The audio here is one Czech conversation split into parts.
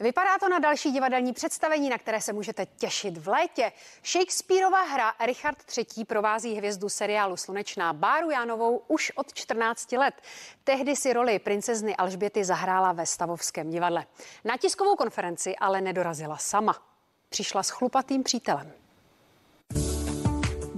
Vypadá to na další divadelní představení, na které se můžete těšit v létě. Shakespeareova hra Richard III. provází hvězdu seriálu Slunečná Báru Jánovou už od 14 let. Tehdy si roli princezny Alžběty zahrála ve Stavovském divadle. Na tiskovou konferenci ale nedorazila sama. Přišla s chlupatým přítelem.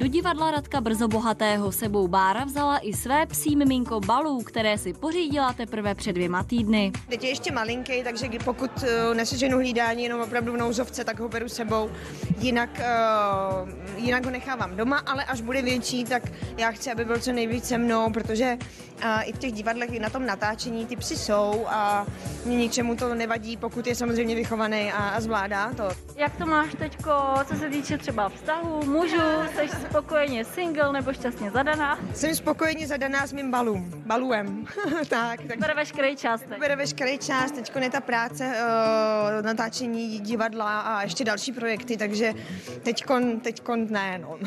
Do divadla Radka Brzo Bohatého sebou Bára vzala i své psí miminko Balů, které si pořídila teprve před dvěma týdny. Teď je ještě malinký, takže pokud uh, neseženu hlídání jenom opravdu v nouzovce, tak ho beru sebou. Jinak, uh, jinak ho nechávám doma, ale až bude větší, tak já chci, aby byl co nejvíc se mnou, protože uh, i v těch divadlech, i na tom natáčení ty psy jsou a mě ničemu to nevadí, pokud je samozřejmě vychovaný a, a zvládá to. Jak to máš teďko, co se týče třeba vztahu, mužů, jsi spokojeně single nebo šťastně zadaná? Jsem spokojeně zadaná s mým balům, baluem. tak, tak. Bere veškerý čas. Teď. Bere veškerý čas, teď je ta práce, uh, natáčení divadla a ještě další projekty, takže teďkon, teďkon ne, no.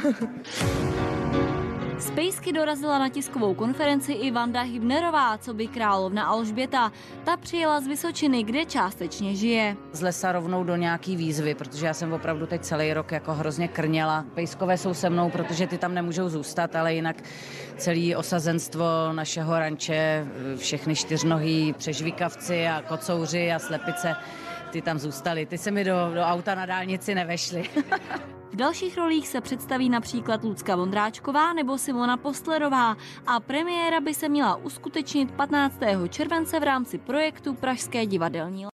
Z Pejsky dorazila na tiskovou konferenci i Vanda Hybnerová, co by královna Alžběta. Ta přijela z Vysočiny, kde částečně žije. Z lesa rovnou do nějaký výzvy, protože já jsem opravdu teď celý rok jako hrozně krněla. Pejskové jsou se mnou, protože ty tam nemůžou zůstat, ale jinak celý osazenstvo našeho ranče, všechny čtyřnohý přežvíkavci a kocouři a slepice, ty tam zůstali. Ty se mi do, do auta na dálnici nevešly. V dalších rolích se představí například Lucka Vondráčková nebo Simona Postlerová a premiéra by se měla uskutečnit 15. července v rámci projektu Pražské divadelní